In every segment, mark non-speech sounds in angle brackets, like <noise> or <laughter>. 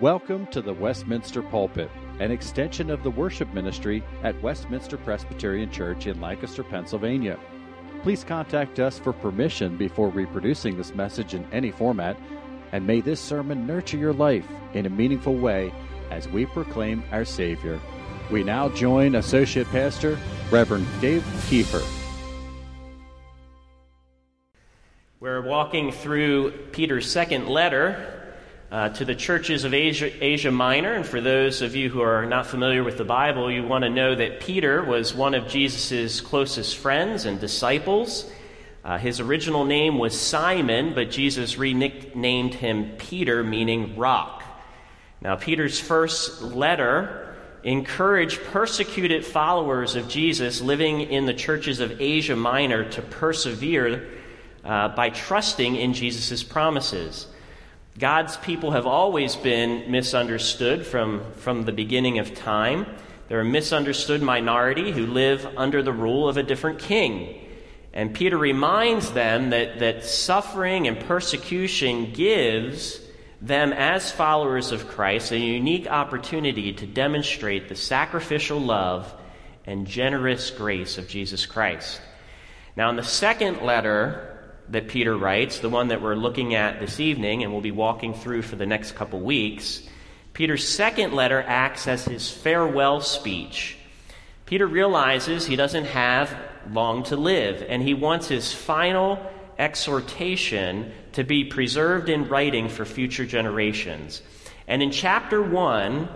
Welcome to the Westminster Pulpit, an extension of the worship ministry at Westminster Presbyterian Church in Lancaster, Pennsylvania. Please contact us for permission before reproducing this message in any format, and may this sermon nurture your life in a meaningful way as we proclaim our Savior. We now join Associate Pastor Reverend Dave Kiefer. We're walking through Peter's second letter uh, to the churches of Asia, Asia Minor. And for those of you who are not familiar with the Bible, you want to know that Peter was one of Jesus' closest friends and disciples. Uh, his original name was Simon, but Jesus renamed him Peter, meaning rock. Now, Peter's first letter encouraged persecuted followers of Jesus living in the churches of Asia Minor to persevere uh, by trusting in Jesus' promises. God's people have always been misunderstood from, from the beginning of time. They're a misunderstood minority who live under the rule of a different king. And Peter reminds them that, that suffering and persecution gives them, as followers of Christ, a unique opportunity to demonstrate the sacrificial love and generous grace of Jesus Christ. Now, in the second letter that Peter writes, the one that we're looking at this evening and we'll be walking through for the next couple weeks, Peter's second letter acts as his farewell speech. Peter realizes he doesn't have long to live, and he wants his final exhortation to be preserved in writing for future generations. And in chapter 1,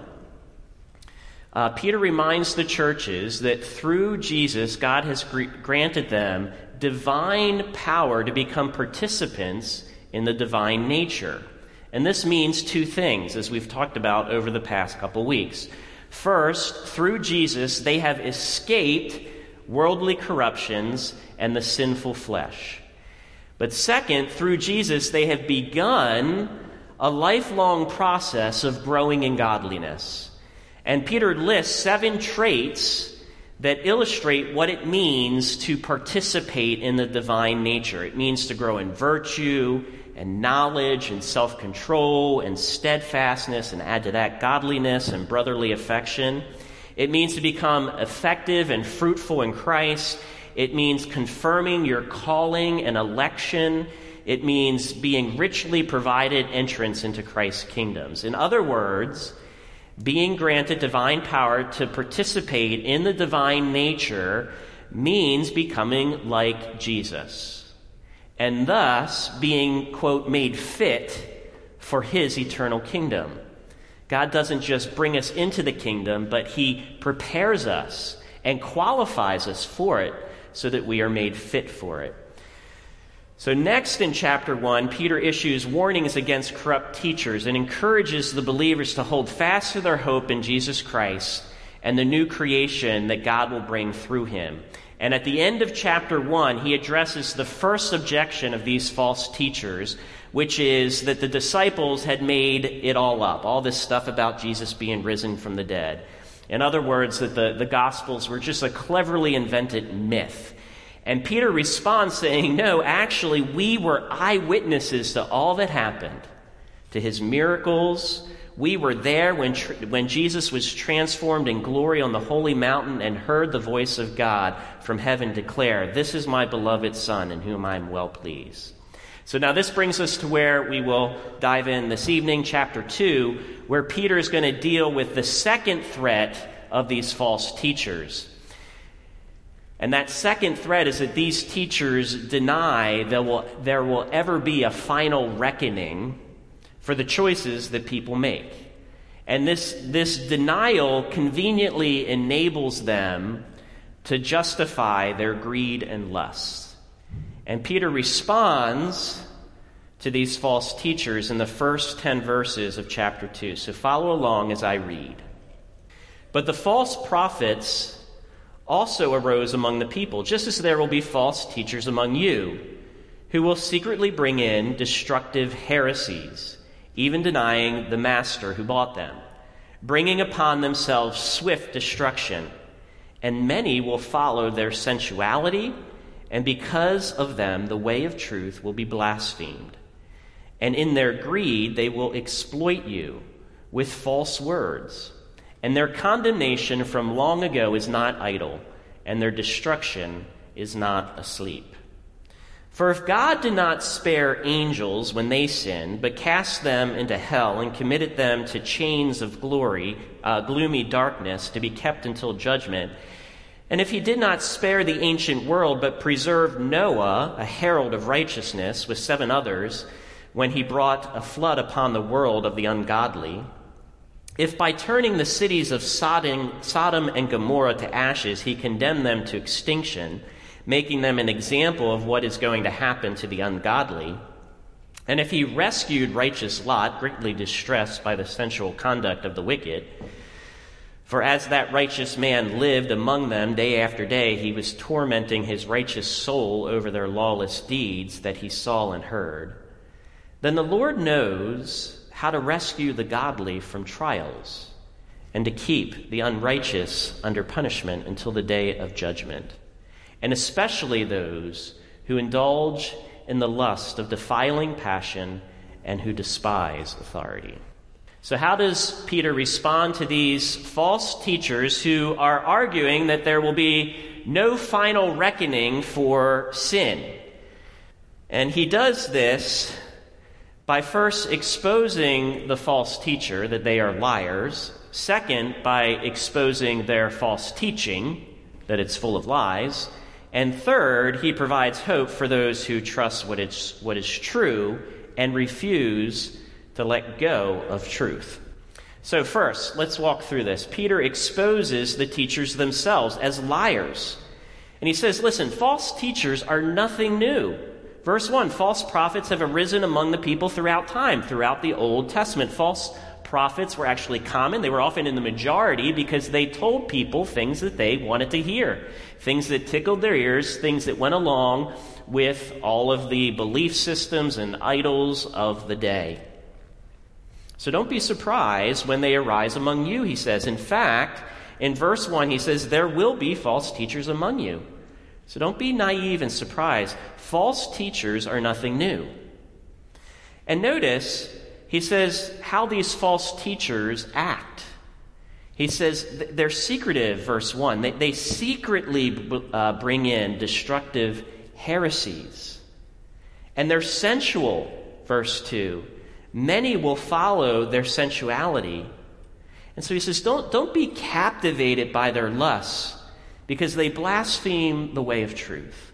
uh, Peter reminds the churches that through Jesus, God has gr- granted them divine power to become participants in the divine nature. And this means two things, as we've talked about over the past couple weeks. First, through Jesus, they have escaped worldly corruptions and the sinful flesh. But second, through Jesus, they have begun a lifelong process of growing in godliness. And Peter lists seven traits that illustrate what it means to participate in the divine nature. It means to grow in virtue and knowledge and self control and steadfastness, and add to that godliness and brotherly affection. It means to become effective and fruitful in Christ. It means confirming your calling and election. It means being richly provided entrance into Christ's kingdoms. In other words, being granted divine power to participate in the divine nature means becoming like Jesus, and thus being, quote, made fit for his eternal kingdom. God doesn't just bring us into the kingdom, but he prepares us and qualifies us for it so that we are made fit for it. So, next in chapter 1, Peter issues warnings against corrupt teachers and encourages the believers to hold fast to their hope in Jesus Christ and the new creation that God will bring through him. And at the end of chapter 1, he addresses the first objection of these false teachers, which is that the disciples had made it all up, all this stuff about Jesus being risen from the dead. In other words, that the, the Gospels were just a cleverly invented myth and Peter responds saying, No, actually, we were eyewitnesses to all that happened, to his miracles. We were there when, when Jesus was transformed in glory on the holy mountain and heard the voice of God from heaven declare, This is my beloved Son, in whom I am well pleased. So now this brings us to where we will dive in this evening, chapter 2, where Peter is going to deal with the second threat of these false teachers. And that second threat is that these teachers deny there will, there will ever be a final reckoning for the choices that people make. And this, this denial conveniently enables them to justify their greed and lust. And Peter responds to these false teachers in the first 10 verses of chapter 2. So follow along as I read. But the false prophets also arose among the people, just as there will be false teachers among you, who will secretly bring in destructive heresies, even denying the master who bought them, bringing upon themselves swift destruction. And many will follow their sensuality, and because of them, the way of truth will be blasphemed. and in their greed they will exploit you with false words. And their condemnation from long ago is not idle, and their destruction is not asleep. For if God did not spare angels when they sinned, but cast them into hell and committed them to chains of glory, uh, gloomy darkness, to be kept until judgment, and if he did not spare the ancient world, but preserved Noah, a herald of righteousness, with seven others, when he brought a flood upon the world of the ungodly, if by turning the cities of Sodom, and Gomorrah to ashes he condemned them to extinction, making them an example of what is going to happen to the ungodly. And if he rescued righteous Lot, greatly distressed by the sensual conduct of the wicked, for as that righteous man lived among them day after day, he was tormenting his righteous soul over their lawless deeds that he saw and heard, then the Lord knows how to rescue the godly from trials and to keep the unrighteous under punishment until the day of judgment and especially those who indulge in the lust of defiling passion and who despise authority. So, how does Peter respond to these false teachers who are arguing that there will be no final reckoning for sin? And he does this by first exposing the false teacher that they are liars, second, by exposing their false teaching that it's full of lies, and third, he provides hope for those who trust what is, what is true and refuse to let go of truth. So, first, let's walk through this. Peter exposes the teachers themselves as liars. And he says, listen, false teachers are nothing new. Verse 1 False prophets have arisen among the people throughout time, throughout the Old Testament. False prophets were actually common. They were often in the majority because they told people things that they wanted to hear, things that tickled their ears, things that went along with all of the belief systems and idols of the day. So don't be surprised when they arise among you, he says. In fact, in verse 1, he says, There will be false teachers among you. So don't be naive and surprised. False teachers are nothing new. And notice he says how these false teachers act. He says they're secretive, verse 1. They, they secretly uh, bring in destructive heresies. And they're sensual, verse 2. Many will follow their sensuality. And so he says, don't, don't be captivated by their lusts because they blaspheme the way of truth.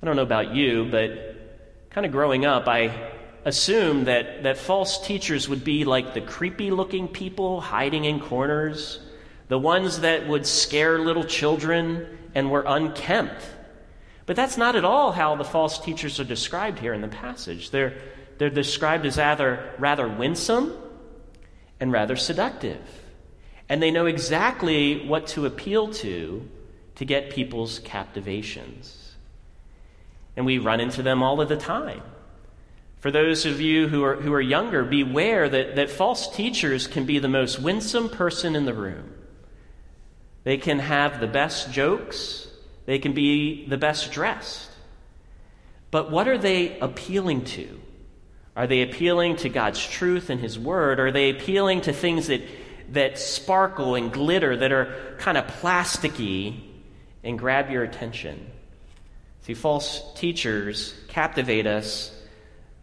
I don't know about you, but kind of growing up, I assumed that, that false teachers would be like the creepy looking people hiding in corners, the ones that would scare little children and were unkempt. But that's not at all how the false teachers are described here in the passage. They're, they're described as rather, rather winsome and rather seductive. And they know exactly what to appeal to to get people's captivations. And we run into them all of the time. For those of you who are, who are younger, beware that, that false teachers can be the most winsome person in the room. They can have the best jokes, they can be the best dressed. But what are they appealing to? Are they appealing to God's truth and His Word? Are they appealing to things that, that sparkle and glitter, that are kind of plasticky and grab your attention? See, false teachers captivate us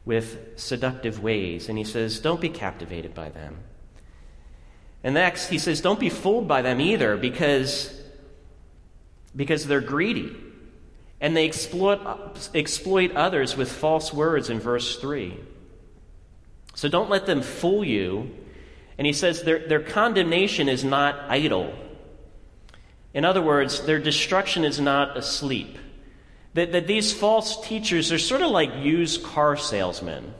with seductive ways. And he says, don't be captivated by them. And next, he says, don't be fooled by them either because, because they're greedy. And they exploit, exploit others with false words in verse 3. So don't let them fool you. And he says their, their condemnation is not idle. In other words, their destruction is not asleep. That, that these false teachers are sort of like used car salesmen.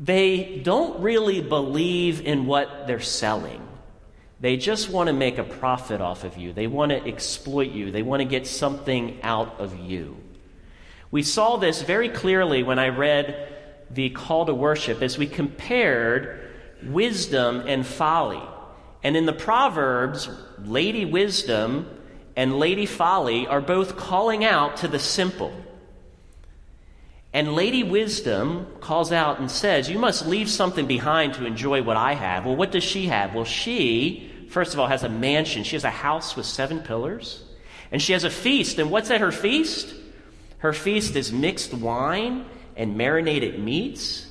They don't really believe in what they're selling. They just want to make a profit off of you. They want to exploit you. They want to get something out of you. We saw this very clearly when I read the call to worship as we compared wisdom and folly. And in the Proverbs, Lady Wisdom and Lady Folly are both calling out to the simple. And Lady Wisdom calls out and says, You must leave something behind to enjoy what I have. Well, what does she have? Well, she, first of all, has a mansion. She has a house with seven pillars. And she has a feast. And what's at her feast? Her feast is mixed wine and marinated meats.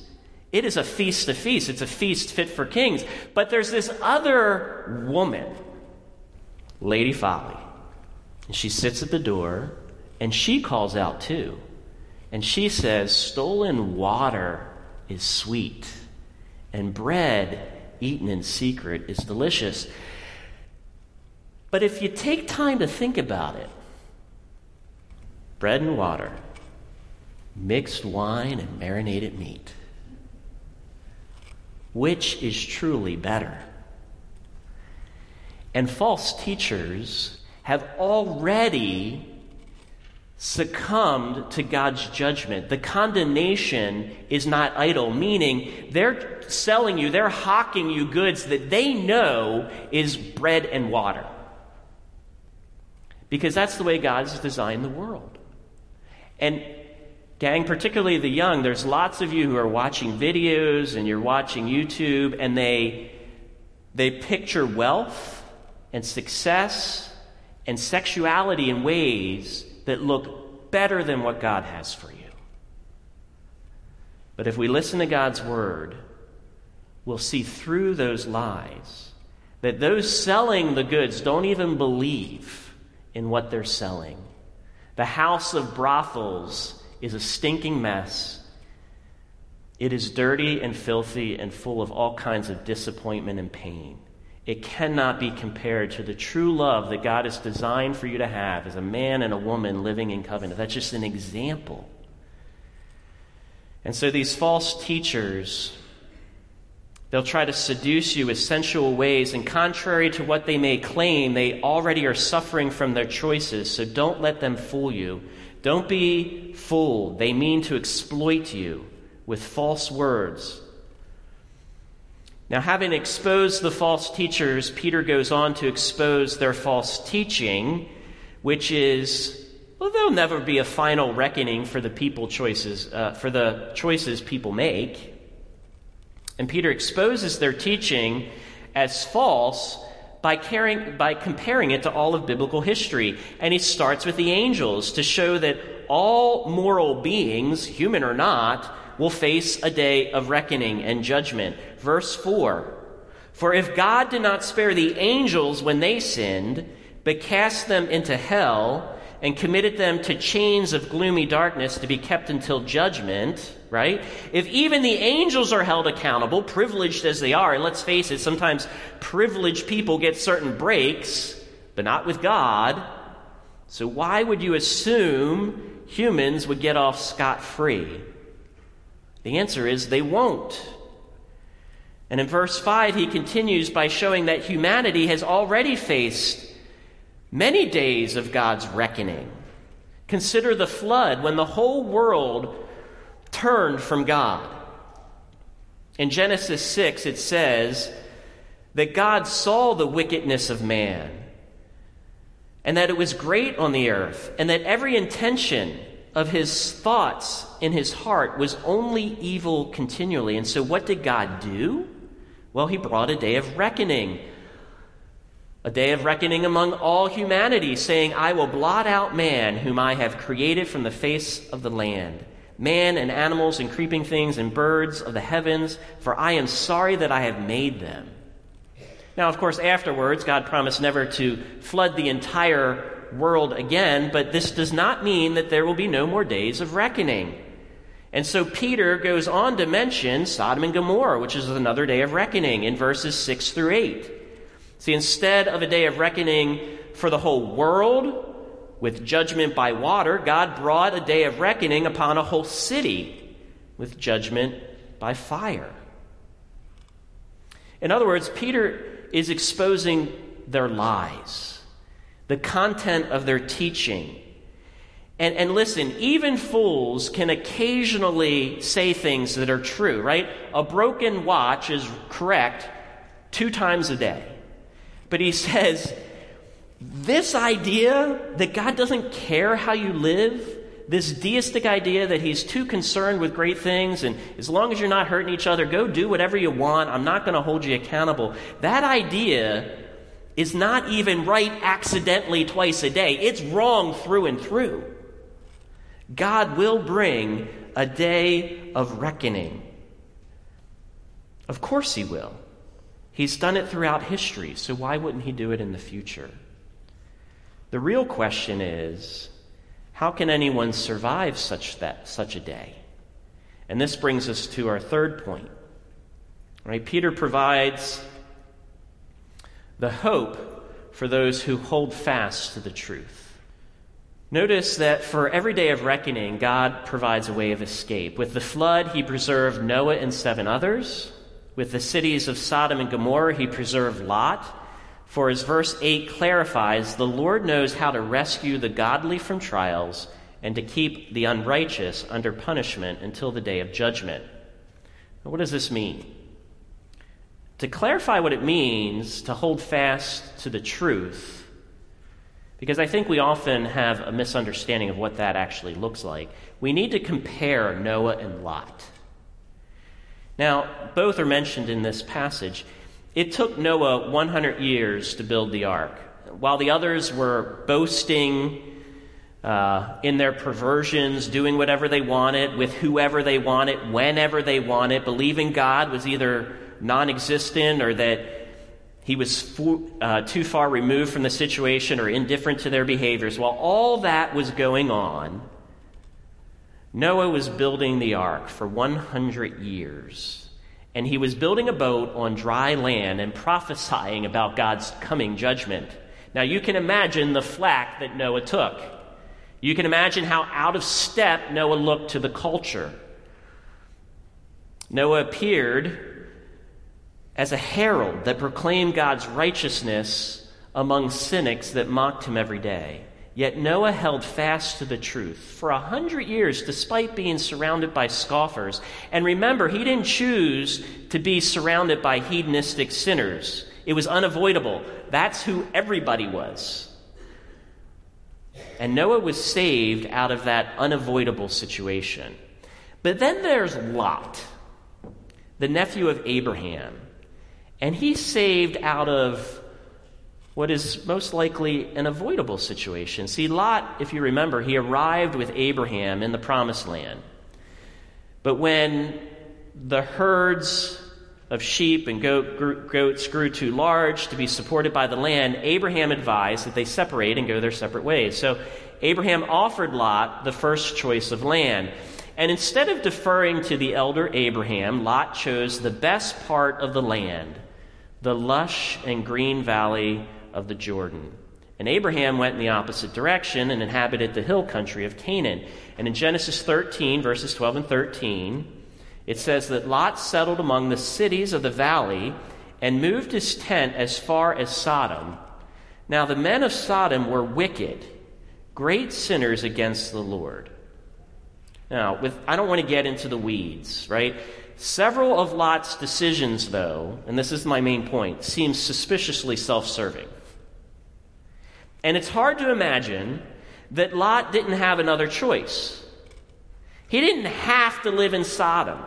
It is a feast of feasts. It's a feast fit for kings. But there's this other woman, Lady Folly. And she sits at the door and she calls out too. And she says, Stolen water is sweet, and bread eaten in secret is delicious. But if you take time to think about it, bread and water, mixed wine and marinated meat, which is truly better? And false teachers have already succumbed to God's judgment. The condemnation is not idle, meaning they're selling you, they're hawking you goods that they know is bread and water. Because that's the way God has designed the world. And, gang, particularly the young, there's lots of you who are watching videos and you're watching YouTube, and they, they picture wealth and success and sexuality in ways that look better than what God has for you. But if we listen to God's word, we'll see through those lies that those selling the goods don't even believe in what they're selling. The house of brothels is a stinking mess. It is dirty and filthy and full of all kinds of disappointment and pain. It cannot be compared to the true love that God has designed for you to have as a man and a woman living in covenant. That's just an example. And so these false teachers, they'll try to seduce you with sensual ways, and contrary to what they may claim, they already are suffering from their choices. So don't let them fool you. Don't be fooled. They mean to exploit you with false words now, having exposed the false teachers, Peter goes on to expose their false teaching, which is, well, there'll never be a final reckoning for the people choices, uh, for the choices people make. And Peter exposes their teaching as false by, caring, by comparing it to all of biblical history. And he starts with the angels to show that all moral beings, human or not, will face a day of reckoning and judgment. Verse 4 For if God did not spare the angels when they sinned, but cast them into hell, and committed them to chains of gloomy darkness to be kept until judgment, right? If even the angels are held accountable, privileged as they are, and let's face it, sometimes privileged people get certain breaks, but not with God. So why would you assume humans would get off scot free? The answer is they won't. And in verse 5, he continues by showing that humanity has already faced many days of God's reckoning. Consider the flood when the whole world turned from God. In Genesis 6, it says that God saw the wickedness of man and that it was great on the earth, and that every intention of his thoughts in his heart was only evil continually. And so, what did God do? Well, he brought a day of reckoning. A day of reckoning among all humanity, saying, I will blot out man, whom I have created from the face of the land, man and animals and creeping things and birds of the heavens, for I am sorry that I have made them. Now, of course, afterwards, God promised never to flood the entire world again, but this does not mean that there will be no more days of reckoning. And so Peter goes on to mention Sodom and Gomorrah, which is another day of reckoning in verses 6 through 8. See, instead of a day of reckoning for the whole world with judgment by water, God brought a day of reckoning upon a whole city with judgment by fire. In other words, Peter is exposing their lies the content of their teaching. And, and listen, even fools can occasionally say things that are true, right? A broken watch is correct two times a day. But he says, this idea that God doesn't care how you live, this deistic idea that he's too concerned with great things and as long as you're not hurting each other, go do whatever you want. I'm not going to hold you accountable. That idea is not even right accidentally twice a day, it's wrong through and through. God will bring a day of reckoning. Of course, He will. He's done it throughout history, so why wouldn't He do it in the future? The real question is how can anyone survive such, that, such a day? And this brings us to our third point. Right? Peter provides the hope for those who hold fast to the truth. Notice that for every day of reckoning, God provides a way of escape. With the flood, he preserved Noah and seven others. With the cities of Sodom and Gomorrah, he preserved Lot. For as verse 8 clarifies, the Lord knows how to rescue the godly from trials and to keep the unrighteous under punishment until the day of judgment. Now, what does this mean? To clarify what it means to hold fast to the truth, because I think we often have a misunderstanding of what that actually looks like. We need to compare Noah and Lot. Now, both are mentioned in this passage. It took Noah 100 years to build the ark. While the others were boasting uh, in their perversions, doing whatever they wanted, with whoever they wanted, whenever they wanted, believing God was either non existent or that he was uh, too far removed from the situation or indifferent to their behaviors. While all that was going on, Noah was building the ark for 100 years. And he was building a boat on dry land and prophesying about God's coming judgment. Now, you can imagine the flack that Noah took. You can imagine how out of step Noah looked to the culture. Noah appeared as a herald that proclaimed God's righteousness among cynics that mocked him every day. Yet Noah held fast to the truth for a hundred years, despite being surrounded by scoffers. And remember, he didn't choose to be surrounded by hedonistic sinners, it was unavoidable. That's who everybody was. And Noah was saved out of that unavoidable situation. But then there's Lot, the nephew of Abraham. And he's saved out of what is most likely an avoidable situation. See, Lot, if you remember, he arrived with Abraham in the promised land. But when the herds of sheep and goat, goats grew too large to be supported by the land, Abraham advised that they separate and go their separate ways. So Abraham offered Lot the first choice of land. And instead of deferring to the elder Abraham, Lot chose the best part of the land the lush and green valley of the Jordan. And Abraham went in the opposite direction and inhabited the hill country of Canaan. And in Genesis 13, verses 12 and 13, it says that Lot settled among the cities of the valley and moved his tent as far as Sodom. Now the men of Sodom were wicked, great sinners against the Lord. Now, with, I don't want to get into the weeds, right? Several of Lot's decisions, though, and this is my main point, seem suspiciously self serving. And it's hard to imagine that Lot didn't have another choice. He didn't have to live in Sodom.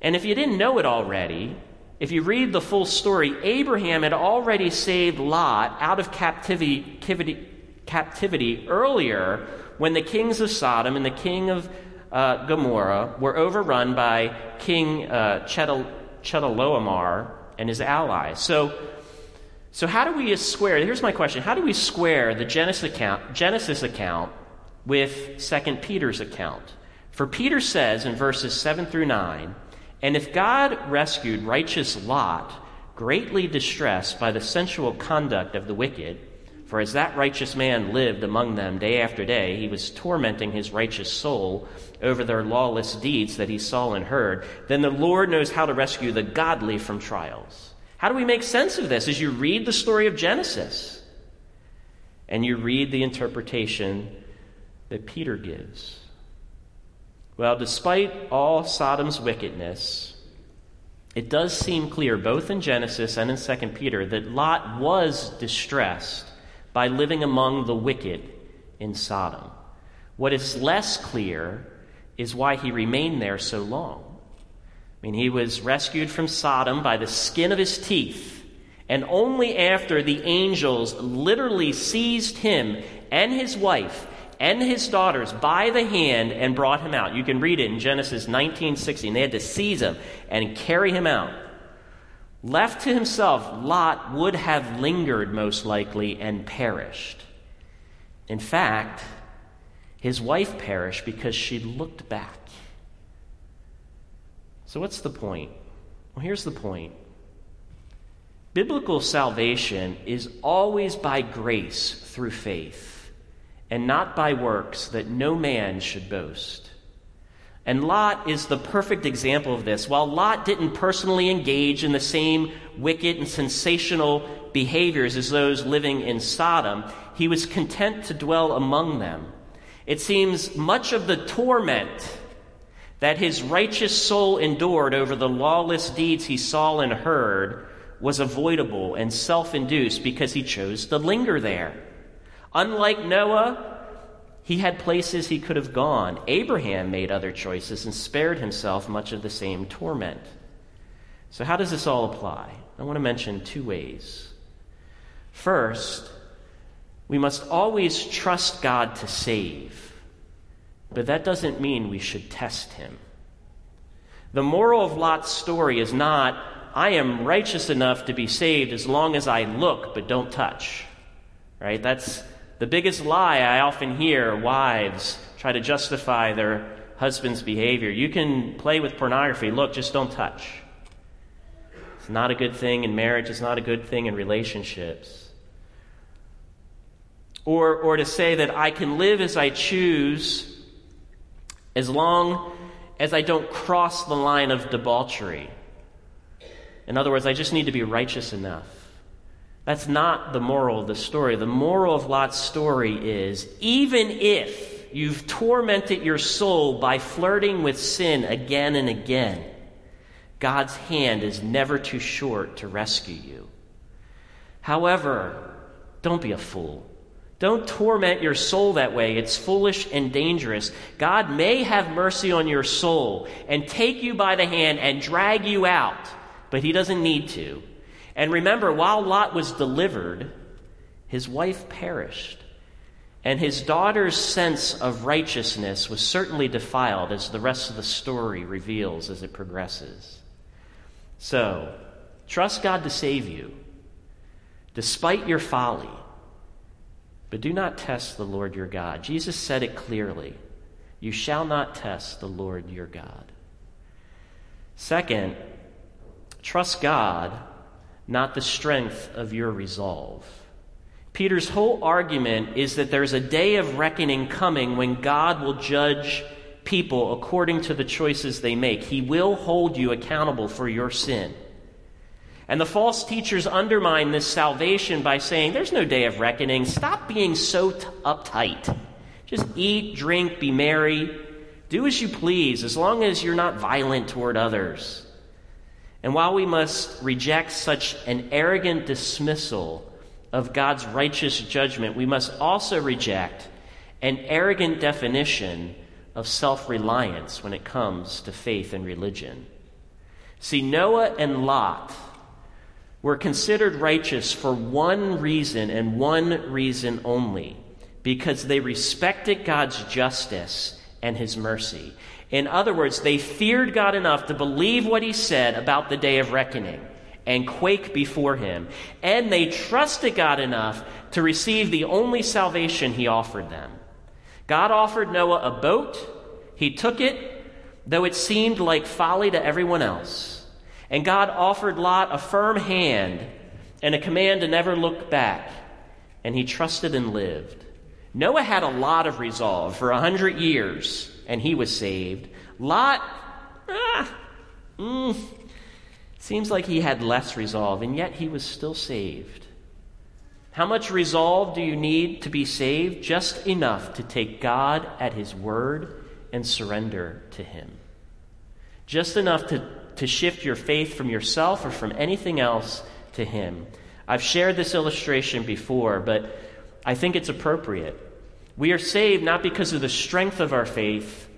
And if you didn't know it already, if you read the full story, Abraham had already saved Lot out of captivity, captivity, captivity earlier when the kings of Sodom and the king of uh, Gomorrah were overrun by King uh, Chedorlaomer and his allies. So, so how do we square? Here's my question: How do we square the Genesis account, Genesis account with Second Peter's account? For Peter says in verses seven through nine, and if God rescued righteous Lot, greatly distressed by the sensual conduct of the wicked for as that righteous man lived among them day after day, he was tormenting his righteous soul over their lawless deeds that he saw and heard. Then the Lord knows how to rescue the godly from trials. How do we make sense of this as you read the story of Genesis and you read the interpretation that Peter gives? Well, despite all Sodom's wickedness, it does seem clear, both in Genesis and in 2 Peter, that Lot was distressed by living among the wicked in Sodom. What is less clear is why he remained there so long. I mean, he was rescued from Sodom by the skin of his teeth, and only after the angels literally seized him and his wife and his daughters by the hand and brought him out. You can read it in Genesis 19:16. They had to seize him and carry him out. Left to himself, Lot would have lingered most likely and perished. In fact, his wife perished because she looked back. So, what's the point? Well, here's the point biblical salvation is always by grace through faith, and not by works that no man should boast. And Lot is the perfect example of this. While Lot didn't personally engage in the same wicked and sensational behaviors as those living in Sodom, he was content to dwell among them. It seems much of the torment that his righteous soul endured over the lawless deeds he saw and heard was avoidable and self induced because he chose to linger there. Unlike Noah, he had places he could have gone. Abraham made other choices and spared himself much of the same torment. So, how does this all apply? I want to mention two ways. First, we must always trust God to save, but that doesn't mean we should test him. The moral of Lot's story is not, I am righteous enough to be saved as long as I look but don't touch. Right? That's the biggest lie I often hear wives try to justify their husband's behavior. You can play with pornography. Look, just don't touch. It's not a good thing in marriage, it's not a good thing in relationships. Or, or to say that I can live as I choose as long as I don't cross the line of debauchery. In other words, I just need to be righteous enough. That's not the moral of the story. The moral of Lot's story is even if you've tormented your soul by flirting with sin again and again, God's hand is never too short to rescue you. However, don't be a fool. Don't torment your soul that way. It's foolish and dangerous. God may have mercy on your soul and take you by the hand and drag you out, but He doesn't need to. And remember, while Lot was delivered, his wife perished. And his daughter's sense of righteousness was certainly defiled, as the rest of the story reveals as it progresses. So, trust God to save you, despite your folly. But do not test the Lord your God. Jesus said it clearly You shall not test the Lord your God. Second, trust God not the strength of your resolve. Peter's whole argument is that there's a day of reckoning coming when God will judge people according to the choices they make. He will hold you accountable for your sin. And the false teachers undermine this salvation by saying, There's no day of reckoning. Stop being so t- uptight. Just eat, drink, be merry. Do as you please, as long as you're not violent toward others. And while we must reject such an arrogant dismissal of God's righteous judgment, we must also reject an arrogant definition of self reliance when it comes to faith and religion. See, Noah and Lot were considered righteous for one reason and one reason only because they respected God's justice and his mercy. In other words, they feared God enough to believe what he said about the day of reckoning and quake before him. And they trusted God enough to receive the only salvation he offered them. God offered Noah a boat. He took it, though it seemed like folly to everyone else. And God offered Lot a firm hand and a command to never look back. And he trusted and lived. Noah had a lot of resolve for a hundred years and he was saved. Lot, ah, mm, seems like he had less resolve, and yet he was still saved. How much resolve do you need to be saved? Just enough to take God at his word and surrender to him. Just enough to, to shift your faith from yourself or from anything else to him. I've shared this illustration before, but I think it's appropriate. We are saved not because of the strength of our faith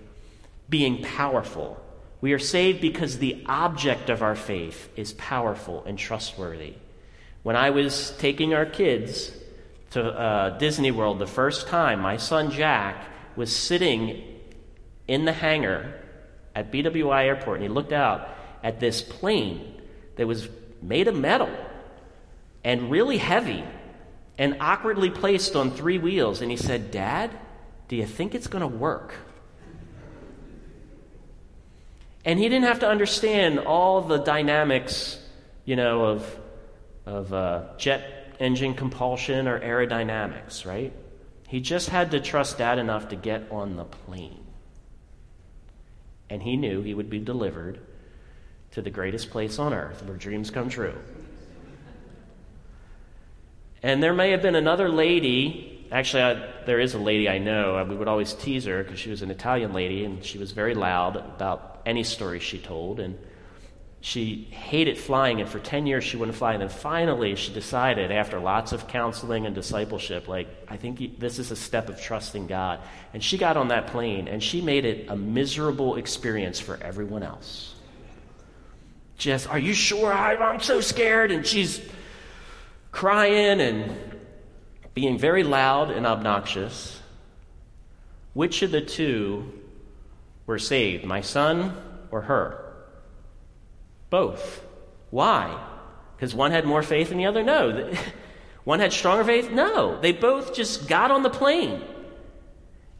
being powerful. We are saved because the object of our faith is powerful and trustworthy. When I was taking our kids to uh, Disney World the first time, my son Jack was sitting in the hangar at BWI Airport and he looked out at this plane that was made of metal and really heavy and awkwardly placed on three wheels. And he said, Dad, do you think it's going to work? And he didn't have to understand all the dynamics, you know, of, of uh, jet engine propulsion or aerodynamics, right? He just had to trust dad enough to get on the plane. And he knew he would be delivered to the greatest place on earth where dreams come true. And there may have been another lady. Actually, I, there is a lady I know. We would always tease her because she was an Italian lady and she was very loud about any story she told. And she hated flying, and for 10 years she wouldn't fly. And then finally, she decided, after lots of counseling and discipleship, like, I think this is a step of trusting God. And she got on that plane, and she made it a miserable experience for everyone else. Just, are you sure? I, I'm so scared. And she's crying and being very loud and obnoxious. Which of the two were saved, my son or her? Both. Why? Because one had more faith than the other? No. <laughs> One had stronger faith? No. They both just got on the plane.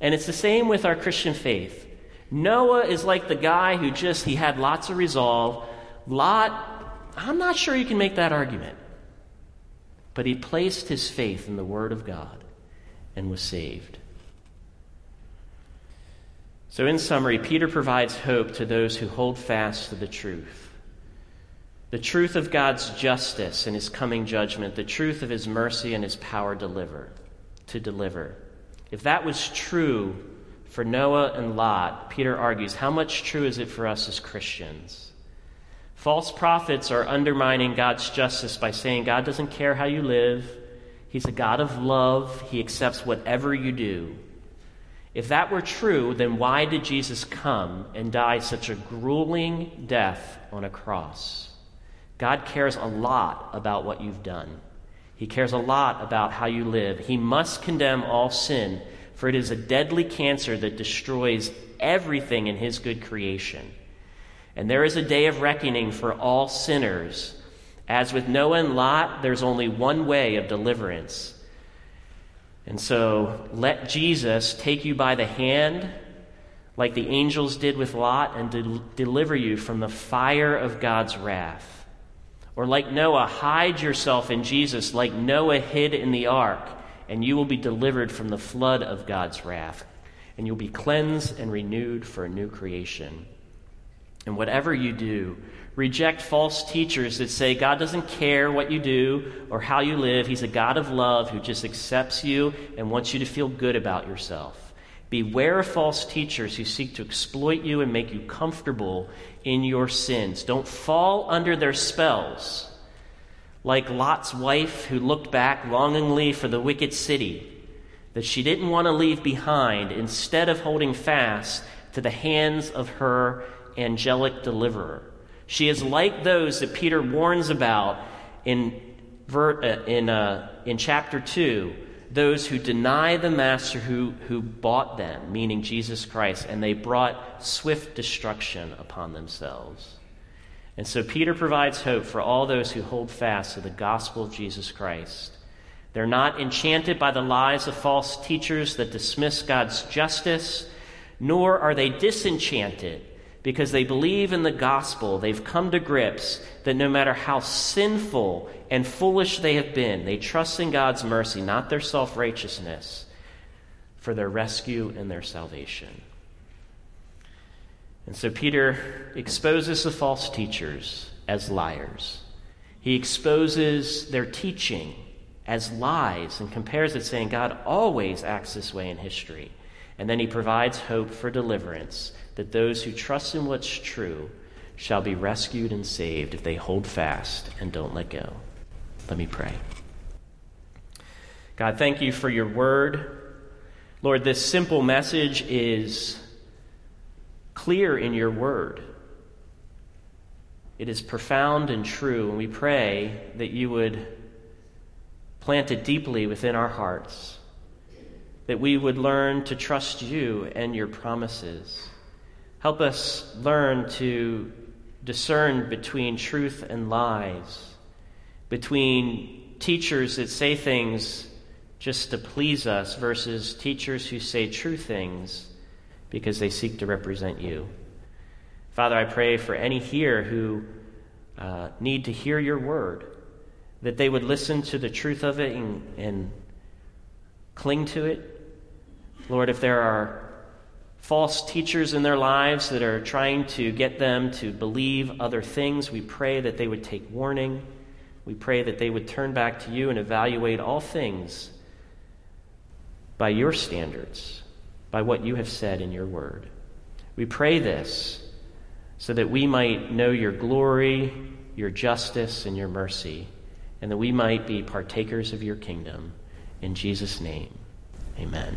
And it's the same with our Christian faith. Noah is like the guy who just, he had lots of resolve. Lot, I'm not sure you can make that argument. But he placed his faith in the Word of God and was saved. So, in summary, Peter provides hope to those who hold fast to the truth the truth of God's justice and his coming judgment, the truth of his mercy and his power deliver, to deliver. If that was true for Noah and Lot, Peter argues, how much true is it for us as Christians? False prophets are undermining God's justice by saying God doesn't care how you live. He's a God of love. He accepts whatever you do. If that were true, then why did Jesus come and die such a grueling death on a cross? God cares a lot about what you've done. He cares a lot about how you live. He must condemn all sin, for it is a deadly cancer that destroys everything in His good creation. And there is a day of reckoning for all sinners. As with Noah and Lot, there's only one way of deliverance. And so let Jesus take you by the hand, like the angels did with Lot, and de- deliver you from the fire of God's wrath. Or like Noah, hide yourself in Jesus like Noah hid in the ark, and you will be delivered from the flood of God's wrath, and you'll be cleansed and renewed for a new creation. And whatever you do, reject false teachers that say God doesn't care what you do or how you live. He's a God of love who just accepts you and wants you to feel good about yourself. Beware of false teachers who seek to exploit you and make you comfortable in your sins. Don't fall under their spells. Like Lot's wife who looked back longingly for the wicked city that she didn't want to leave behind instead of holding fast to the hands of her angelic deliverer. She is like those that Peter warns about in, uh, in, uh, in chapter 2 those who deny the master who, who bought them, meaning Jesus Christ, and they brought swift destruction upon themselves. And so Peter provides hope for all those who hold fast to the gospel of Jesus Christ. They're not enchanted by the lies of false teachers that dismiss God's justice, nor are they disenchanted because they believe in the gospel. They've come to grips that no matter how sinful and foolish they have been, they trust in God's mercy, not their self righteousness, for their rescue and their salvation. And so Peter exposes the false teachers as liars. He exposes their teaching as lies and compares it, saying God always acts this way in history. And then he provides hope for deliverance that those who trust in what's true shall be rescued and saved if they hold fast and don't let go. Let me pray. God, thank you for your word. Lord, this simple message is clear in your word. It is profound and true, and we pray that you would plant it deeply within our hearts, that we would learn to trust you and your promises. Help us learn to discern between truth and lies, between teachers that say things just to please us versus teachers who say true things because they seek to represent you. Father, I pray for any here who uh, need to hear your word, that they would listen to the truth of it and, and cling to it. Lord, if there are false teachers in their lives that are trying to get them to believe other things, we pray that they would take warning. We pray that they would turn back to you and evaluate all things by your standards, by what you have said in your word. We pray this so that we might know your glory, your justice, and your mercy, and that we might be partakers of your kingdom. In Jesus' name, amen.